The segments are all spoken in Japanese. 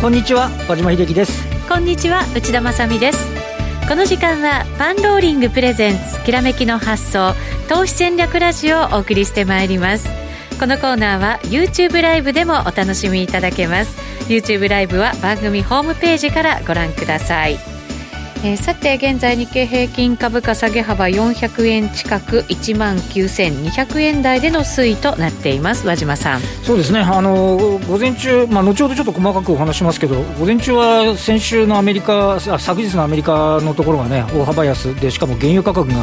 こんにちは和島秀樹です。こんにちは内田まさです。この時間はパンローリングプレゼンツきらめきの発想投資戦略ラジオをお送りしてまいります。このコーナーは YouTube ライブでもお楽しみいただけます。YouTube ライブは番組ホームページからご覧ください。えー、さて現在日経平均株価下げ幅400円近く1万9200円台での推移となっています。和島さん。そうですね。あの午前中、まあ、後ほどちょっと細かくお話しますけど午前中は先週のアメリカあ昨日のアメリカのところがね大幅安でしかも原油価格が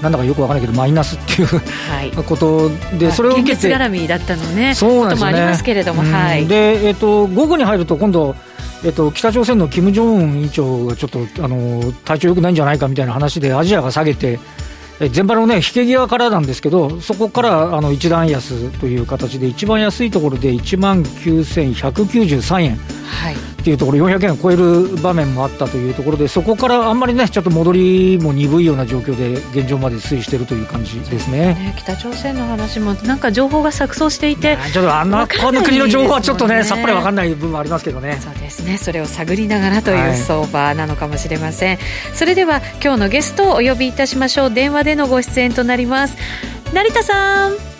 なんだかよくわからないけどマイナスっていう、はい、ことで、それを受けて絡みだったのねそうなんですね。ありますけれども、はい、で、えっ、ー、と午後に入ると今度えっと、北朝鮮の金正恩委員長がちょっとあの体調良くないんじゃないかみたいな話でアジアが下げて、え前場のね、引け際からなんですけど、そこからあの一段安という形で、一番安いところで1万9193円。はいっていうところ、400円を超える場面もあったというところで、そこからあんまりね、ちょっと戻りも鈍いような状況で、現状まで推移しているという感じですね、ね、北朝鮮の話も、なんか情報が錯綜していて、ちょっとあんな、この国の情報はちょっとね、さっぱり分かんない部分もありますけどね。そうですね、それを探りながらという相場なのかもしれません。はい、それでは、今日のゲストをお呼びいたしましょう。電話でのご出演となります。成田さん。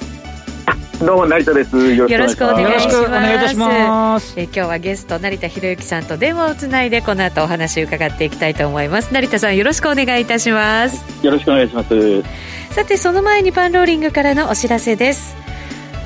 どうも成田です。よろしくお願いします。え今日はゲスト成田博之さんと電話をつないでこの後お話を伺っていきたいと思います。成田さんよろしくお願いいたします。よろしくお願いします。さてその前にパンローリングからのお知らせです。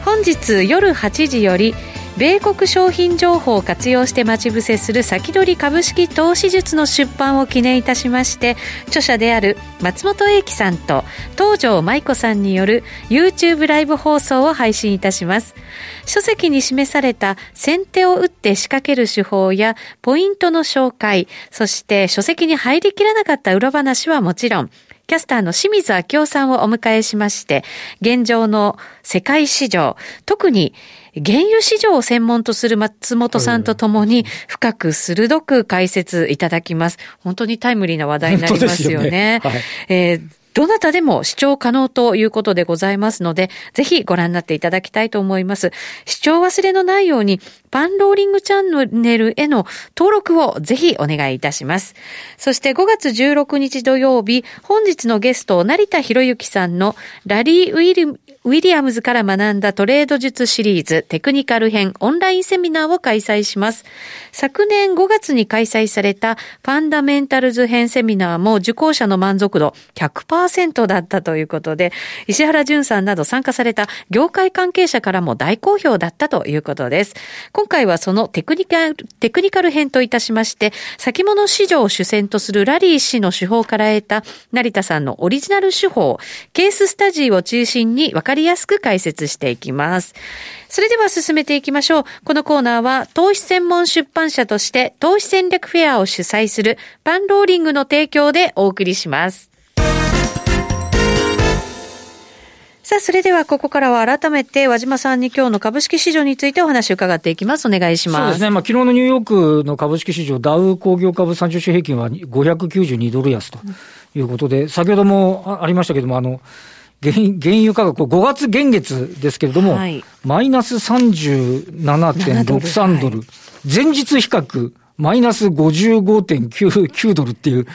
本日夜8時より米国商品情報を活用して待ち伏せする先取り株式投資術の出版を記念いたしまして著者である松本英樹さんと東條舞子さんによる YouTube ライブ放送を配信いたします。書籍に示された先手を打って仕掛ける手法やポイントの紹介そして書籍に入りきらなかった裏話はもちろんキャスターの清水明夫さんをお迎えしまして、現状の世界市場、特に原油市場を専門とする松本さんとともに深く鋭く解説いただきます。本当にタイムリーな話題になりますよね。よねはい、えーどなたでも視聴可能ということでございますので、ぜひご覧になっていただきたいと思います。視聴忘れのないように、パンローリングチャンネルへの登録をぜひお願いいたします。そして5月16日土曜日、本日のゲスト、成田博之さんのラリー・ウィルウィリアムズから学んだトレード術シリーズテクニカル編オンラインセミナーを開催します。昨年5月に開催されたファンダメンタルズ編セミナーも受講者の満足度100%だったということで、石原淳さんなど参加された業界関係者からも大好評だったということです。今回はそのテクニカル、テクニカル編といたしまして、先物市場を主戦とするラリー氏の手法から得た成田さんのオリジナル手法、ケーススタジーを中心に分かりやすく解説していきます。それでは進めていきましょう。このコーナーは投資専門出版社として投資戦略フェアを主催するパンローリングの提供でお送りします。さあ、それではここからは改めて和島さんに今日の株式市場についてお話を伺っていきます。お願いします。そうですね。まあ、昨日のニューヨークの株式市場、ダウ工業株30種平均は592ドル安ということで、先ほどもありましたけども、あの、原原油価格、5月現月ですけれども、はい、マイナス37.63ドル、はい、前日比較、マイナス55.99ドルっていう、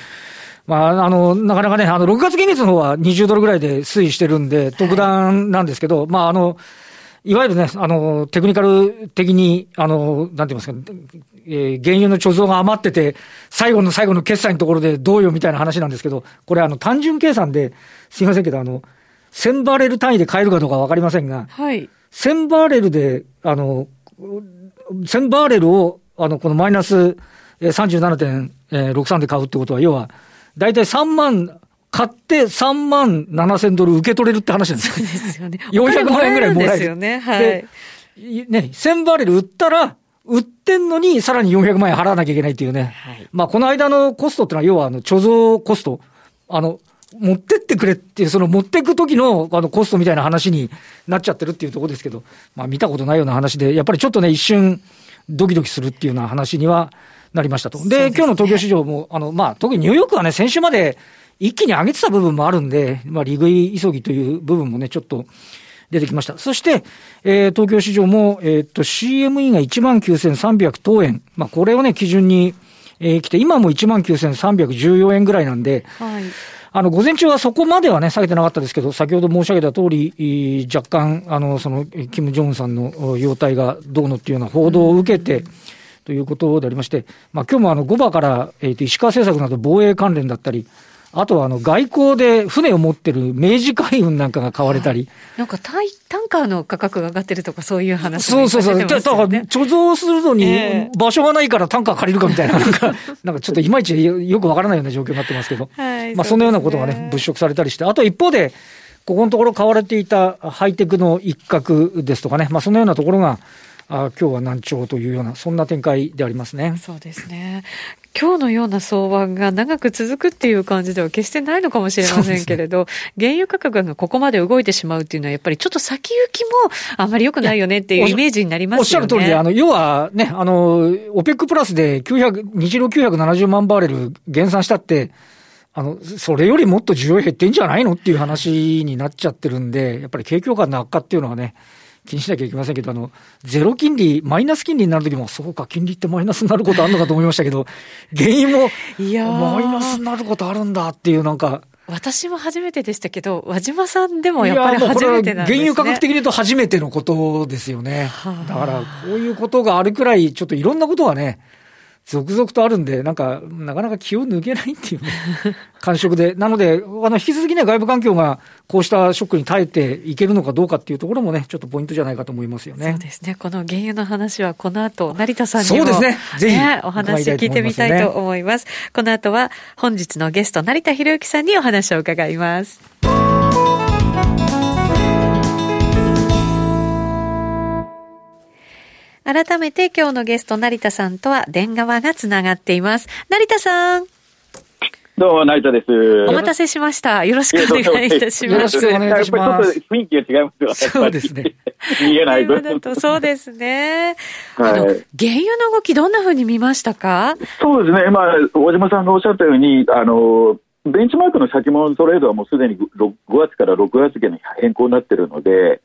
まあ、あの、なかなかね、あの、6月現月の方は20ドルぐらいで推移してるんで、特段なんですけど、はい、まあ、あの、いわゆるね、あの、テクニカル的に、あの、なんて言いますか、えー、原油の貯蔵が余ってて、最後の最後の決済のところでどうよみたいな話なんですけど、これあの、単純計算で、すいませんけど、あの、1000バレル単位で買えるかどうかわかりませんが、はい。1000バレルで、あの、1000バレルを、あの、このマイナス37.63で買うってことは、要は、だいたい3万、買って3万7千ドル受け取れるって話なんですよ。そうですよね。400万円ぐらいもらえる。ですよね。はい。で、ね、1000バレル売ったら、売ってんのにさらに400万円払わなきゃいけないっていうね。はい、まあ、この間のコストってのは、要は、あの、貯蔵コスト。あの、持ってってくれっていう、その持っていく時のあのコストみたいな話になっちゃってるっていうところですけど、まあ見たことないような話で、やっぱりちょっとね、一瞬ドキドキするっていうような話にはなりましたと。で、ね、今日の東京市場も、あの、まあ特にニューヨークはね、先週まで一気に上げてた部分もあるんで、まあ利食い急ぎという部分もね、ちょっと、出てきました。そして、えー、東京市場も、えー、っと、CME が19,300等円。まあ、これをね、基準に、えー、来て、今も19,314円ぐらいなんで、はい。あの、午前中はそこまではね、下げてなかったですけど、先ほど申し上げた通り、若干、あの、その、キム・ジョンさんの容態がどうのっていうような報道を受けて、ということでありまして、まあ、今日もあの、5番から、えっ、と、石川政策など防衛関連だったり、あとはあの外交で船を持ってる明治海運なんかが買われたり。なんかタイタンカーの価格が上がってるとかそういう話、ね、そうそうそう。だから貯蔵するのに場所がないからタンカー借りるかみたいな、なんか、なんかちょっといまいちよくわからないような状況になってますけど。はい、まあそのようなことがね、物色されたりして。あと一方で、ここのところ買われていたハイテクの一角ですとかね、まあそのようなところが、あ今日は難聴というような、そんな展開でありますね。そうですね。今日のような相場が長く続くっていう感じでは決してないのかもしれませんけれど、ね、原油価格がここまで動いてしまうっていうのは、やっぱりちょっと先行きもあんまり良くないよねっていうイメージになりますよね。おっしゃる通りで、あの、要はね、あの、オペックプラスで900、日量970万バーレル減産したって、あの、それよりもっと需要減ってんじゃないのっていう話になっちゃってるんで、やっぱり景況感の悪化っていうのはね、気にしなきゃいけませんけど、あの、ゼロ金利、マイナス金利になるときも、そうか、金利ってマイナスになることあるのかと思いましたけど、原因も、いやマイナスになることあるんだっていう、なんか、私も初めてでしたけど、和島さんでもやっぱり初めてなんですね。原油価格的に言うと初めてのことですよね。だから、こういうことがあるくらい、ちょっといろんなことがね、続々とあるんで、なんか、なかなか気を抜けないっていうね、感触で。なので、あの、引き続きね、外部環境がこうしたショックに耐えていけるのかどうかっていうところもね、ちょっとポイントじゃないかと思いますよね。そうですね。この原油の話は、この後、成田さんにも、そうですね。ぜひ、ね、お話聞いてみたいと思います。この後は、本日のゲスト、成田博之さんにお話を伺います。改めて今日のゲスト、成田さんとは電話がつながっています。成田さん。どうも、成田です。お待たせしました。よろしくお願いいたします。よろしくお願いします。雰囲気が違いますよそうですね。見えない分。とそうですね。はい、あの、原油の動きどんなふうに見ましたか？そうですね。まあ、大島さんがおっしゃったように、あの、ベンチマークの先物トレードはもうすでに5月から6月期に変更になっているので、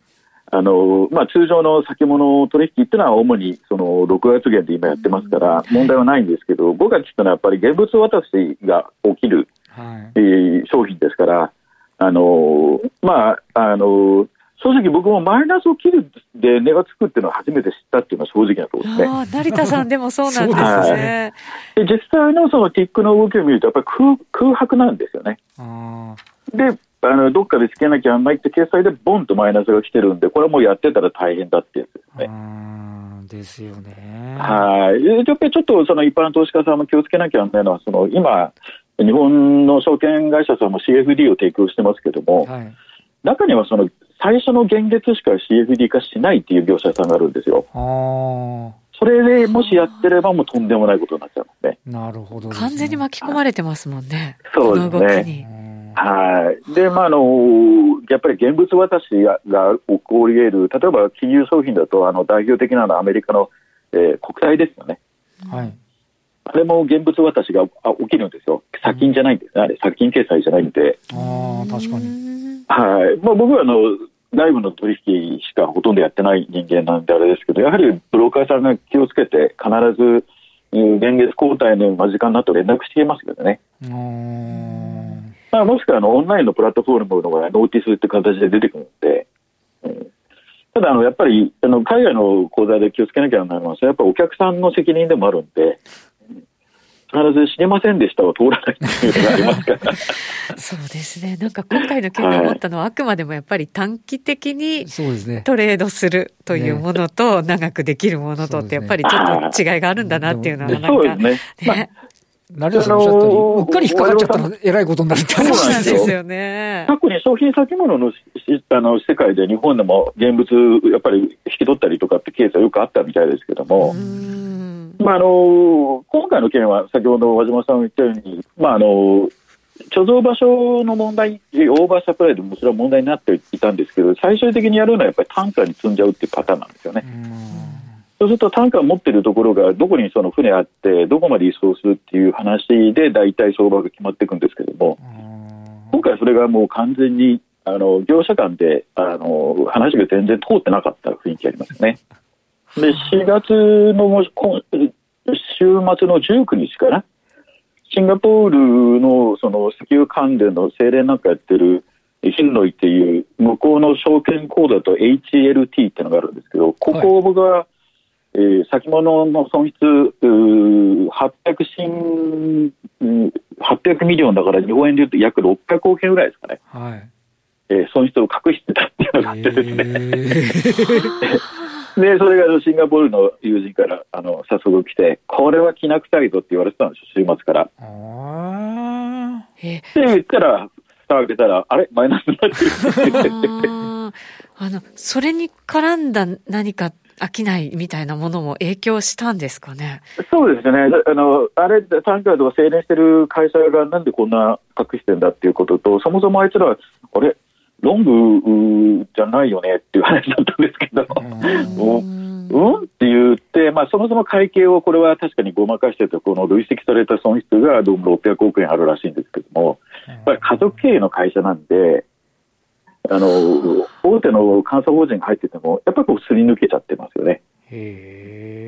あのまあ、通常の先物取引っていうのは主にその6月限で今やってますから問題はないんですけど5月っていうのはやっぱり現物渡しが起きる、はいえー、商品ですからあの、まあ、あの正直僕もマイナスを切るで値がつくっていうのは初めて知ったっていうのは正直なところですね。成田さんでもそうなんですね。はい、で実際のそのティックの動きを見るとやっぱり空空白なんですよね。であのどっかでつけなきゃならないって決済でボンとマイナスが来てるんで、これはもうやってたら大変だってやつですね。ですよね。はい。やっぱりちょっとその一般投資家さんも気をつけなきゃならないのは、その今、日本の証券会社さんも CFD を提供してますけども、はい、中にはその最初の現月しか CFD 化しないっていう業者さんがあるんですよ。それでもしやってればもうとんでもないことになっちゃうんですね。なるほど、ね、完全に巻き込まれてますもんね。そうですね。はい。で、まあ、あの、やっぱり現物渡しが起こり得る、例えば金融商品だと、あの、代表的なのはアメリカの、えー、国債ですよね。はい。あれも現物渡しが起きるんですよ。先金じゃないんですね。あれ、先金決済じゃないんで。ああ、確かに。はい。まあ、僕は、あの、外部の取引しかほとんどやってない人間なんであれですけど、やはりブローカーさんが気をつけて、必ず、現月交代の間近になると連絡していますけどね。まあ、もしくはあのオンラインのプラットフォームのノーティスって形で出てくるので、うん、ただあの、やっぱりあの海外の口座で気をつけなきゃならないのは、やっぱりお客さんの責任でもあるんで、必ず知れませんでしたは通らないっていうのがありますから。そうですね。なんか今回の件で思ったのは、あくまでもやっぱり短期的にトレードするというものと、長くできるものとって、やっぱりちょっと違いがあるんだなっていうのは、なんか、そうですね。まあ成田さんおっしゃったようっかり引っかかっちゃったらえらいことになるって話なんですよね。過去に商品先物のあの世界で日本でも現物やっぱり引き取ったりとかってケースはよくあったみたいですけども、まあ、あの今回の件は先ほど和島さんが言ったように、まあ、あの貯蔵場所の問題、オーバーサプライでもそれは問題になっていたんですけど、最終的にやるのはやっぱり単価に積んじゃうっていうパターンなんですよね。そうすると単価を持っているところがどこにその船あってどこまで移送するっていう話で大体相場が決まっていくんですけども今回それがもう完全にあの業者間であの話が全然通ってなかった雰囲気ありますよね。で4月の週末の19日かな、シンガポールのその石油関連の精錬なんかやってるヒンノイっていう向こうの証券口座と HLT ってのがあるんですけど、ここが、はい、えー、先物の損失800新、800 million だから日本円でいうと約600億円ぐらいですかね。はい。えー、損失を隠してたっていうのがあってですね。で、それがシンガポールの友人からあの早速来て、これはきな臭いぞって言われてたんですよ、週末から。あで、言ったら、蓋開けたら、あれマイナスになってるあの、それに絡んだ何か商いみたいなものも影響したんですかね？そうですね、あのあれ、タンカードを精錬してる会社がなんでこんな隠してんだっていうことと、そもそもあいつらは、あれ、ロングじゃないよねっていう話だったんですけど、うん。うん？って言って、まあ、そもそも会計をこれは確かにごまかしてて、この累積された損失がどうも600億円あるらしいんですけども、やっぱり家族経営の会社なんで、あの大手の監査法人が入ってても、やっぱりこうすり抜けちゃってますよね。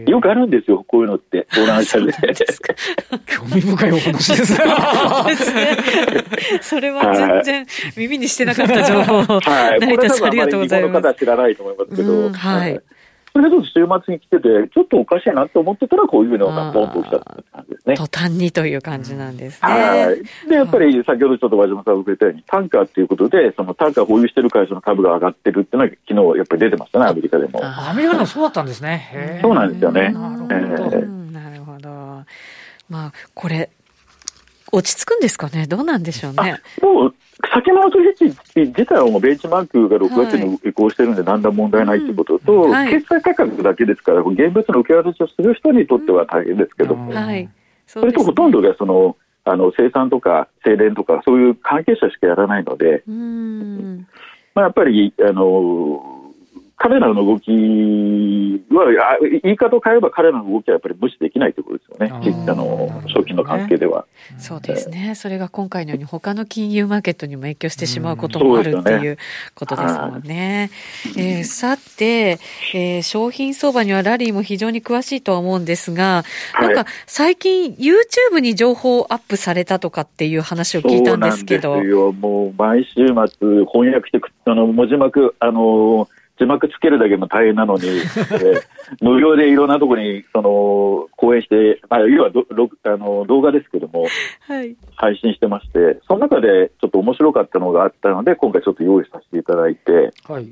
よくあるんですよ、こういうのって、相談者で。興味深いお話ですね。それは全然耳にしてなかった情報。はい。成田さんありがとうございます。この方知らないと思いますけど。はい。それが週末に来てて、ちょっとおかしいなと思ってたら、こういうのがボンと来たって感じですね。途端にという感じなんですね。はい。で、やっぱり先ほどちょっと和島さんが触れたように、タンカーっていうことで、そのタンカー保有してる会社の株が上がってるっていうのは、昨日やっぱり出てましたね、アメリカでも。アメリカでもそうだったんですね。そうなんですよね。なるほど。なるほど。まあ、これ、落ち着くんですかね、どうなんでしょうね？もう先物取引自体はもうベンチマークが6月に移行してるんで、何ら問題ないということと、はい、決済価格だけですから、現物の受け渡しをする人にとっては大変ですけども、はい、それとほとんどがそのあの生産とか精錬とか、そういう関係者しかやらないので、まあ、やっぱりあの彼らの動きは、言い方を変えれば彼らの動きはやっぱり無視できないということですよね、あの賞金の関係では。そうですね、それが今回のように、他の金融マーケットにも影響してしまうこともあるっていうことですもんね。えー、さて、えー、商品相場にはラリーも非常に詳しいとは思うんですが、なんか最近、YouTube に情報アップされたとかっていう話を聞いたんですけど。そうなんですよ、もう毎週末、翻訳して、あの文字幕、あの字幕つけるだけも大変なのに、えー、無料でいろんなところにその講演して、まあ、要はどあの動画ですけども、はい、配信してまして、その中でちょっと面白かったのがあったので、今回ちょっと用意させていただいて、はい。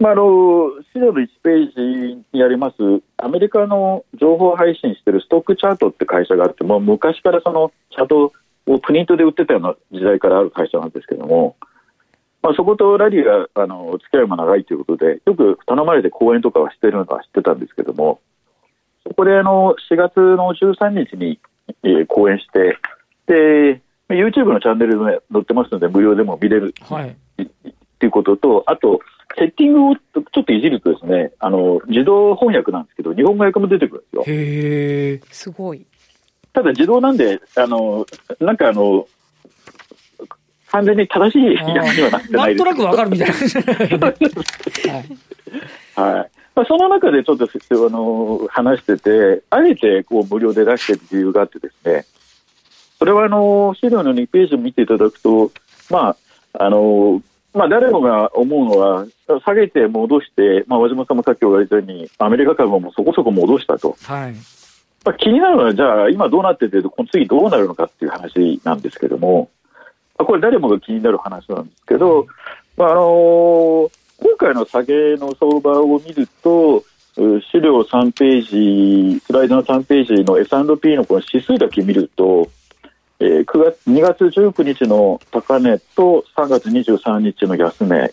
まあ、あの資料の1ページにあります、アメリカの情報配信しているストックチャートって会社があって、もう昔からそのチャートをプリントで売ってたような時代からある会社なんですけども、まあ、そことラリーがあの付き合いも長いということで、よく頼まれて講演とかはしてるのは知ってたんですけども、そこであの4月の13日に、えー、講演して、で、YouTube のチャンネルで載ってますので、無料でも見れる、はい、っていうことと、あと、セッティングをちょっといじるとですね、あの、自動翻訳なんですけど、日本語訳も出てくるんですよ。へすごい。ただ自動なんで、あの、なんかあの、完全に正しいにはなってないですなんとなくわかるみたいな。はい。はい。まあ、その中でちょっとあの話してて、あえてこう無料で出している理由があってですね、それはあの資料の2ページを見ていただくと、まああのまあ、誰もが思うのは、下げて戻して、まあ、和島さんもさっき言われたように、アメリカ株もそこそこ戻したと。はいまあ、気になるのは、じゃあ、今どうなってて、この次どうなるのかっていう話なんですけども、これ誰もが気になる話なんですけど、まあ、あの今回の下げの相場を見ると、資料3ページ、スライドの3ページの S&P のこの指数だけ見ると、えー、9月2月19日の高値と3月23日の安値、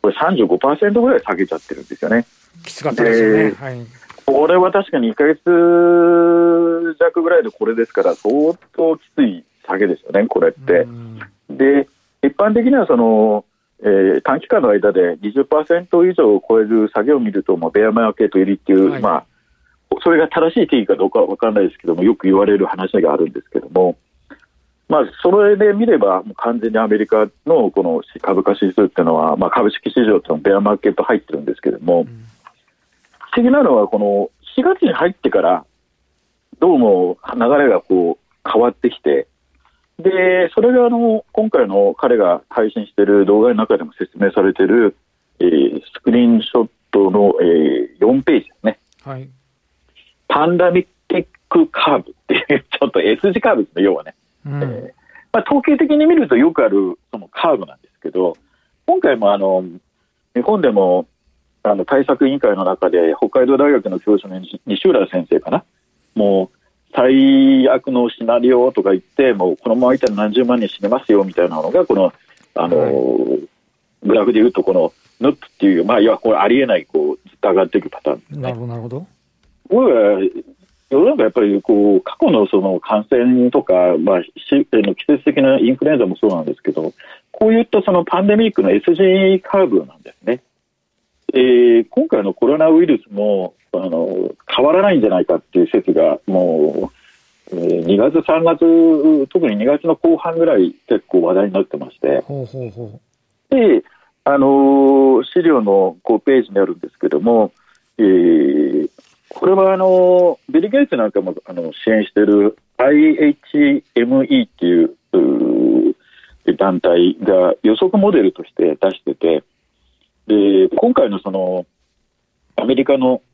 これ35%ぐらい下げちゃってるんですよね。きつかったですよね。はい、これは確かに1か月弱ぐらいでこれですから、相当きつい下げですよね、これって。で、一般的にはその、えー、短期間の間で20%以上を超える下げを見ると、もうベアマーケット入りっていう、はい、まあ、それが正しい定義かどうかは分からないですけども、よく言われる話があるんですけども、まあ、それで見れば、完全にアメリカのこの株価指数っていうのは、まあ、株式市場とのベアマーケット入ってるんですけれども、うん、不思議なのは、この4月に入ってから、どうも流れがこう変わってきて、で、それがあの、今回の彼が配信している動画の中でも説明されている、えー、スクリーンショットの、えー、4ページですね。はい。パンダミックカーブっていう、ちょっと S 字カーブですね、要はね。うん、えー、まあ、統計的に見るとよくあるそのカーブなんですけど、今回もあの、日本でもあの対策委員会の中で北海道大学の教授の西浦先生かな、もう最悪のシナリオとか言って、もうこのままいったら何十万人死ねますよみたいなのが、この、あの、はい、グラフで言うと、この、ヌップっていう、まあ、いや、これありえない、こう、ずっと上がっていくパターン、ね、なるほど、なるほど。世の中やっぱり、こう、過去のその感染とか、まあ、しの季節的なインフルエンザもそうなんですけど、こういったそのパンデミックの S 字カーブなんですね。えー、今回のコロナウイルスも、あの変わらないんじゃないかっていう説がもう、えー、2月、3月特に2月の後半ぐらい結構話題になってまして。ほうほうほう。で、あのー、資料の5ページにあるんですけども、えー、これはあのビル・ゲイツなんかもあの支援している IHME っていう団体が予測モデルとして出しててで今回のそのアメリカのえー、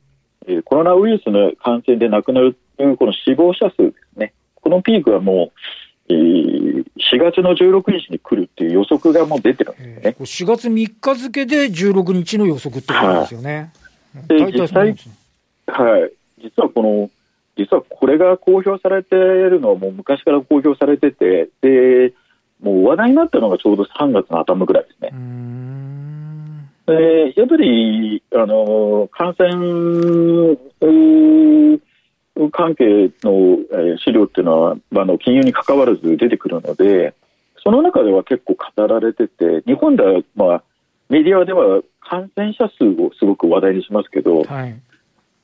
コロナウイルスの感染で亡くなるこの死亡者数ですね、このピークはもう、えー、4月の16日に来るっていう予測がもう出てるんですね。えー、4月3日付で16日の予測ってことですよね。はい、で実際、はい、実はこの、実はこれが公表されているのはもう昔から公表されてて、で、もう話題になったのがちょうど3月の頭ぐらいですね。でやっぱりあの感染関係の、え資料っていうのは、あの金融に関わらず出てくるので、その中では結構語られてて、日本では、まあ、メディアでは感染者数をすごく話題にしますけど、はい、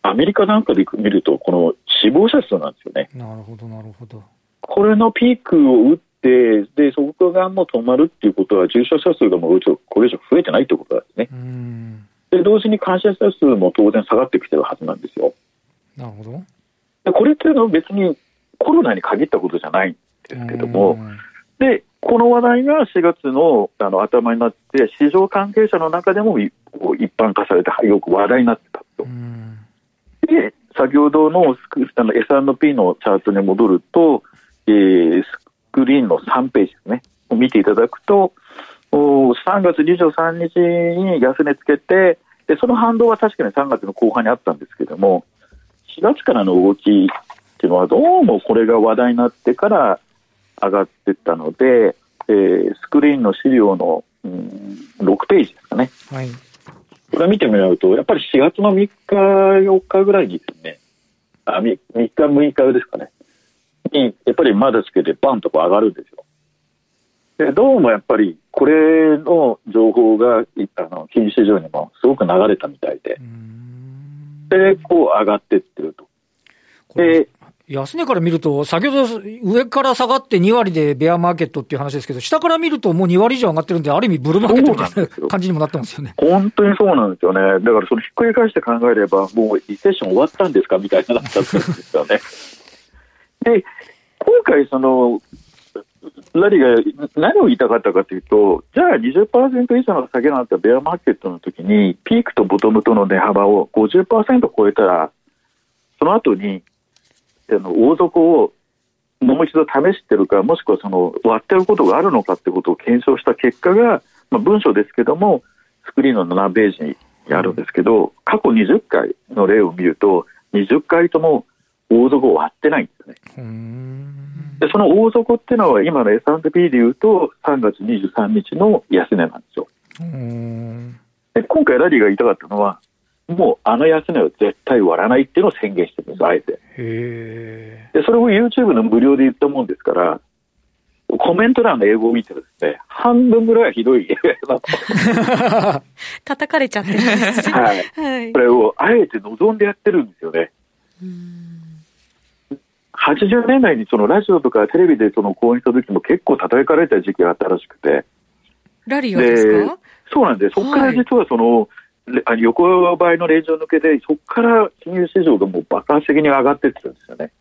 アメリカなんかで見ると、この死亡者数なんですよね。なるほど、なるほど。これのピークを打っででそこがもう止まるっていうことは重症者数がもうこれ以上増えてないということですね。で同時に感染者数も当然下がってきてるはずなんですよ。なるほどでこれっていうのは別にコロナに限ったことじゃないんですけども、でこの話題が4月のあの頭になって、市場関係者の中でも一般化されて、よく話題になってたと。で、先ほどのあの S&P のチャートに戻ると、えー、クリーンの3ページですね、を見ていただくと、3月23日に安値つけて、でその反動は確かに3月の後半にあったんですけども、4月からの動きっていうのは、どうもこれが話題になってから上がっていったので、えー、スクリーンの資料の、うん、6ページですかね。はい、これ見てみると、やっぱり4月の3日、4日ぐらいにですね、あ 3, 3日、6日ですかね、に、やっぱりまだつけてバンとこう上がるんですよ。で、どうもやっぱり、これの情報が、あの、金融市場にもすごく流れたみたいで、で、こう上がってってると。で、安値から見ると、先ほど上から下がって2割でベアマーケットっていう話ですけど、下から見るともう2割以上上がってるんで、ある意味ブルーマーケットみたいな感じにもなってますよね。本当にそうなんですよね。だからそのひっくり返して考えれば、もうリセッション終わったんですかみたいななっちゃったんですよね。で、今回、その、ラリーが何を言いたかったかというと、じゃあ20%以上の下げのあったベアマーケットの時に、ピークとボトムとの値幅を50%超えたら、その後に、あの大底をもう一度試してるか、もしくはその割ってることがあるのかってことを検証した結果が、まあ、文章ですけども、スクリーンの7ページにあるんですけど、過去20回の例を見ると、20回とも大底を割ってないんですね。でその大底っていうのは今の S&P でいうと3月23日の安値なんですよ。で今回ラリーが言いたかったのはもうあの安値は絶対割らないっていうのを宣言してるんです、あえて。でそれを YouTube の無料で言ったもんですからコメント欄の英語を見てるですね、半分ぐらいはひどいなと。叩かれちゃってるんですね。はい。はい、これをあえて望んでやってるんですよね。80年代にそのラジオとかテレビでその講演した時も結構叩かれた時期があったらしくて。ラリオですか？そうなんです。そこから実はその、はい、横ばいのレンジを抜けて、そこから金融市場がもう爆発的に上がってってるんですよね。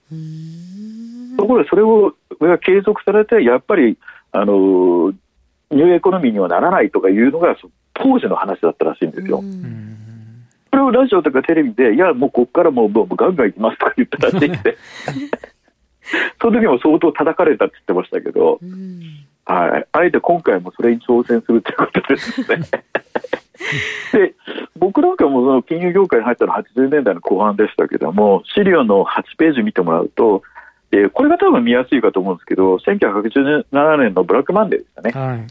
ところでそれをが継続されて、やっぱり、あの、ニューエコノミーにはならないとかいうのが当時の話だったらしいんですよ。これをラジオとかテレビで、いや、もうここからもうもうガンガン行きますとか言ったらしくて、その時も相当叩かれたって言ってましたけど、はい、あえて今回もそれに挑戦するということですね。で僕なんかもその金融業界に入ったのは80年代の後半でしたけども資料の8ページ見てもらうと、えー、これが多分見やすいかと思うんですけど1987年のブラックマンデーでしたね、はい、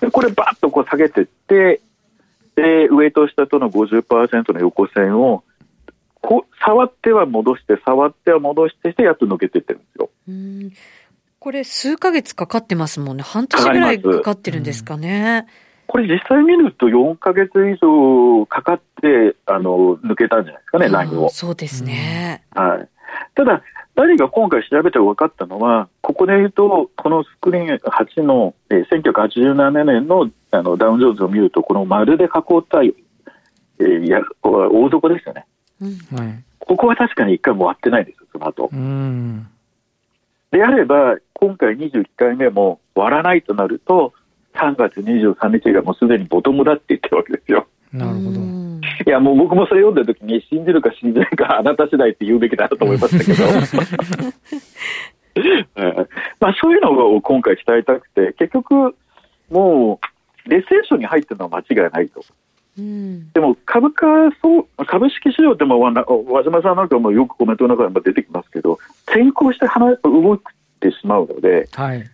でこれバッとこう下げていってで上と下との50%の横線をこ触っては戻して触っては戻してしてやっと抜けていってるんですよ。これ数ヶ月かかってますもんね半年ぐらいかかってるんですかね。これ実際見ると4か月以上かかってあの抜けたんじゃないですかね、ラインを。そうですね。はい。ただ、何が今回調べて分かったのは、ここで言うと、このスクリーン8の、えー、1987年のあのダウンジョーンズを見ると、この丸で囲ったえー、や大底ですよね、うん、ここは確かに1回も割ってないです、その後。うんであれば、今回21回目も割らないとなると、3月23日がもうすでにボトムだって言ってるわけですよ。なるほど。いや、もう僕もそれ読んだ時に、信じるか信じないか、あなた次第って言うべきだと思いましたけど。まあ、そういうのを今回伝えたくて、結局、もう、レセーションに入ってるのは間違いないと。うん、でも株価そう株式市場っても和島さんなんかもよくコメントの中でも出てきますけど先行して動いてしまうので、はい、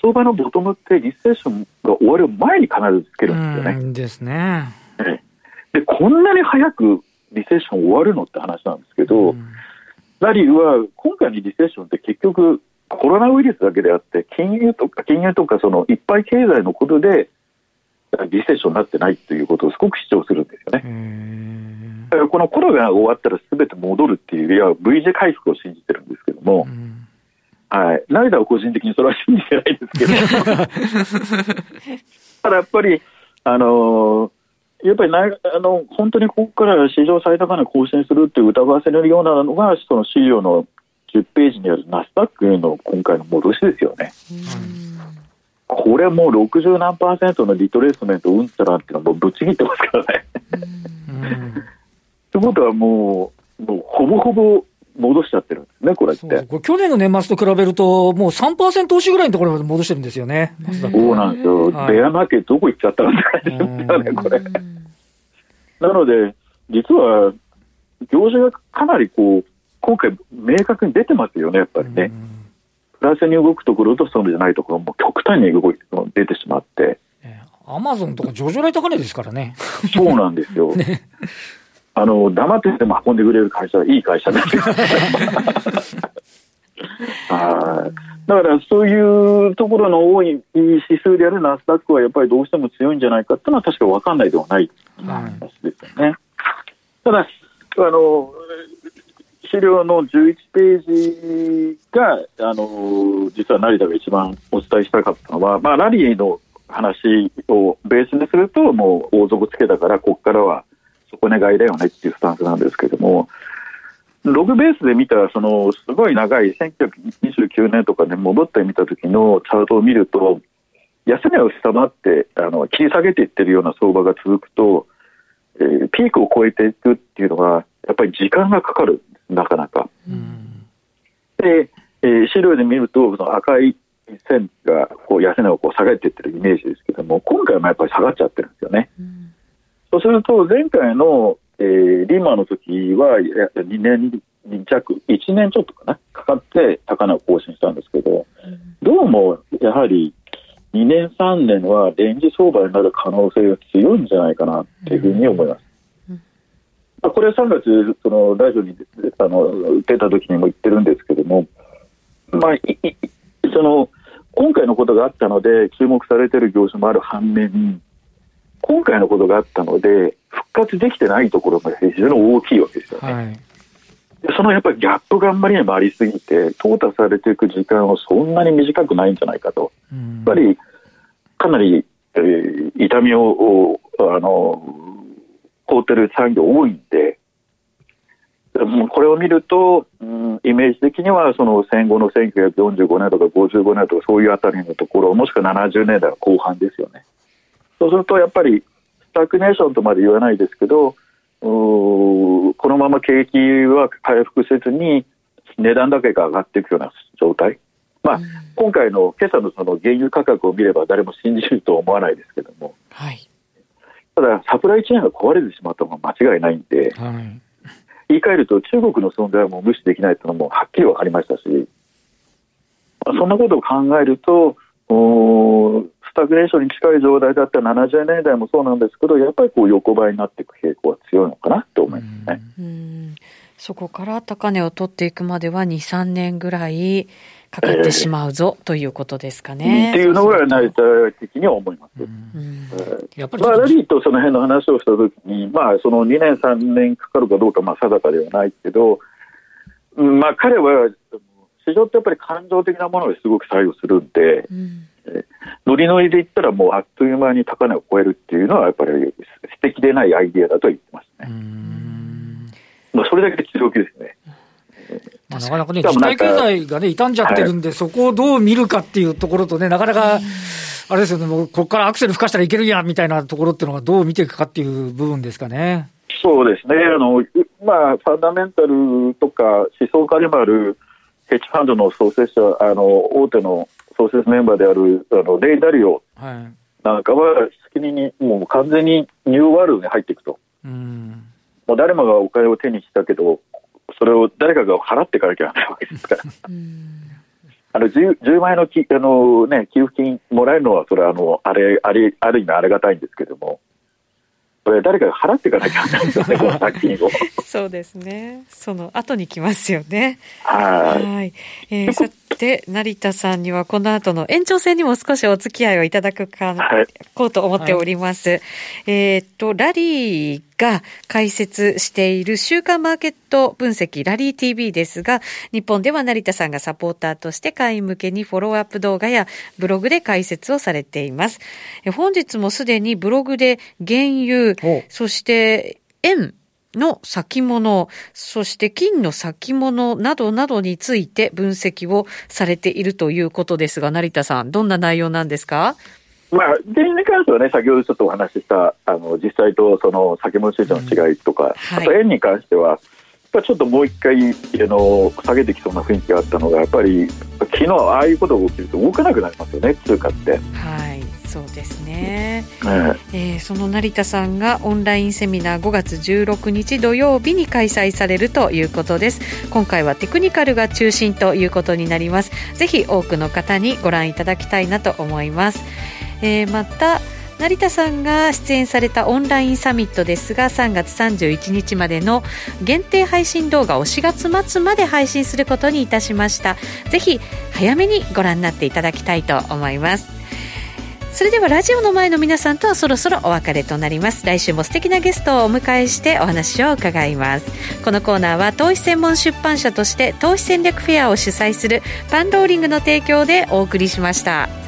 相場のボトムってリセッションが終わる前に必ずつけるんですよね。ですね。で、こんなに早くリセッション終わるのって話なんですけど、ラリーは今回のリセッションって結局コロナウイルスだけであって、金融とか、金融とかそのいっぱい経済のことでリセッションになってないということをすごく主張するんですよね。だからこのコロナが終わったらすべて戻るっていう、いや V 字回復を信じてるんですけども、はい、ライダーは個人的にそれは信じてないですけど、ただやっぱり、あのー、やっぱりなあの本当にここから史上最高値更新するって疑わせるようなのが、その資料の10ページにあるナスダックの今回の戻しですよね。これもう60何パーセントのリトレースメントうんちゃらっていうのはもうぶっちぎってますからね。という ことはもう、もうほぼほぼ戻しちゃってるんですね、これって。去年の年末と比べると、もう3%押しぐらいのところまで戻してるんですよね。そうなんですよ。はい、ベアマーケットどこ行っちゃったんですかね、これ。なので、実は、業種がかなりこう、今回明確に出てますよね、やっぱりね。プラスに動くところとそうじゃないところも極端に動いて出てしまって。アマゾンとか上場来高値ですからね。そうなんですよ。ねあの、黙ってても運んでくれる会社はいい会社ですよ。はい。だからそういうところの多い指数であるナスダックはやっぱりどうしても強いんじゃないかっていうのは確か分かんないではない話ですよね。ただ、あの、資料の11ページが、あの、実は成田が一番お伝えしたかったのは、まあ、ラリーの話をベースにすると、もう王族つけたから、ここからは底値買いだよねっていうスタンスなんですけども、ログベースで見たそのすごい長い1929年とかで戻ってみた時のチャートを見ると安値を下回ってあの切り下げていってるような相場が続くと、えー、ピークを超えていくっていうのがやっぱり時間がかかるなかなか。で、えー、資料で見るとその赤い線がこう安値をこう下げていってるイメージですけども今回もやっぱり下がっちゃってるんですよね。うんそうすると、前回の、えー、リーマンの時は2年弱、1年ちょっとかな、かかって高値を更新したんですけど、どうもやはり2年、3年はレンジ相場になる可能性が強いんじゃないかなっていうふうに思います。まあ、これは3月、そのラジオにあの出た時にも言ってるんですけども、まあ、その今回のことがあったので注目されている業種もある反面、今回のことがあったので、復活できてないところが非常に大きいわけですよね。はい、そのやっぱりギャップがあんまりにもありすぎて、淘汰されていく時間はそんなに短くないんじゃないかと。やっぱり、かなり、えー、痛みを、あの、凍ってる産業多いんで、これを見ると、うん、イメージ的にはその戦後の1945年とか55年とかそういうあたりのところもしくは70年代の後半ですよね。そうするとやっぱりスタグネーションとまで言わないですけどこのまま景気は回復せずに値段だけが上がっていくような状態。まあ、今回の今朝のその原油価格を見れば誰も信じるとは思わないですけども、はい、ただサプライチェーンが壊れてしまったのは間違いないんで、はい。言い換えると中国の存在はもう無視できないというのもはっきり分かりましたし、そんなことを考えると、スタグレーションに近い状態だった70年代もそうなんですけど、やっぱりこう横ばいになっていく傾向は強いのかなと思いますね。そこから高値を取っていくまでは2、3年ぐらいかかってしまうぞ、えー、ということですかね。っていうのが成田的には思います。うんやっぱりまあ、ラリーとその辺の話をしたときに、まあ、その2年、3年かかるかどうか、まあ、定かではないけど、まあ、彼は、市場ってやっぱり感情的なものがすごく作用するんで、うん、ノリノリで言ったらもうあっという間に高値を超えるっていうのはやっぱり素敵でないアイディアだと言ってますね。まあ、それだけで強気ですね。まあ、なかなかね、実体経済がね、傷んじゃってるんで、はい、そこをどう見るかっていうところとね、なかなか、あれですよね、もうここからアクセル吹かしたらいけるやんみたいなところっていうのが、どう見ていくかっていう部分ですかね。そうですね、あのまあ、ファンダメンタルとか、思想家でもあるヘッジファンドの創設者、あの大手の創設メンバーであるあのレイ・ダリオなんかは、先にもう完全にニューワールドに入っていくと。うん。もう誰もがお金を手にしたけど、それを誰かが払っていかなきゃならないわけですから。あの 10, 10万円のきあの、ね、給付金もらえるのは、それはあのあれあれある意味ありがたいんですけども、これ、誰かが払っていかなきゃならないですよね、この作品を。そうですね、その後に来ますよね。はいはい、えー、さて、成田さんにはこの後の延長戦にも少しお付き合いをいただくか、はい、こうと思っております。はい、えっと、ラリーが解説している週間マーケット分析ラリー TV ですが、日本では成田さんがサポーターとして会員向けにフォローアップ動画やブログで解説をされています。本日もすでにブログで原油、そして円、の先物、そして金の先物などなどについて分析をされているということですが、成田さん、どんな内容なんですか？まあ、原油に関してはね、先ほどちょっとお話しした、あの実際とその先物市場の違いとか、うんはい、あと円に関しては、ちょっともう一回あの下げてきそうな雰囲気があったのが、やっぱり昨日ああいうことが起きると動かなくなりますよね、通貨って。はいそうですね、はい、えー、その成田さんがオンラインセミナー5月16日土曜日に開催されるということです。今回はテクニカルが中心ということになります。ぜひ多くの方にご覧いただきたいなと思います、えー、また成田さんが出演されたオンラインサミットですが3月31日までの限定配信動画を4月末まで配信することにいたしました。ぜひ早めにご覧になっていただきたいと思いますそれではラジオの前の皆さんとはそろそろお別れとなります来週も素敵なゲストをお迎えしてお話を伺いますこのコーナーは投資専門出版社として投資戦略フェアを主催するパンローリングの提供でお送りしました。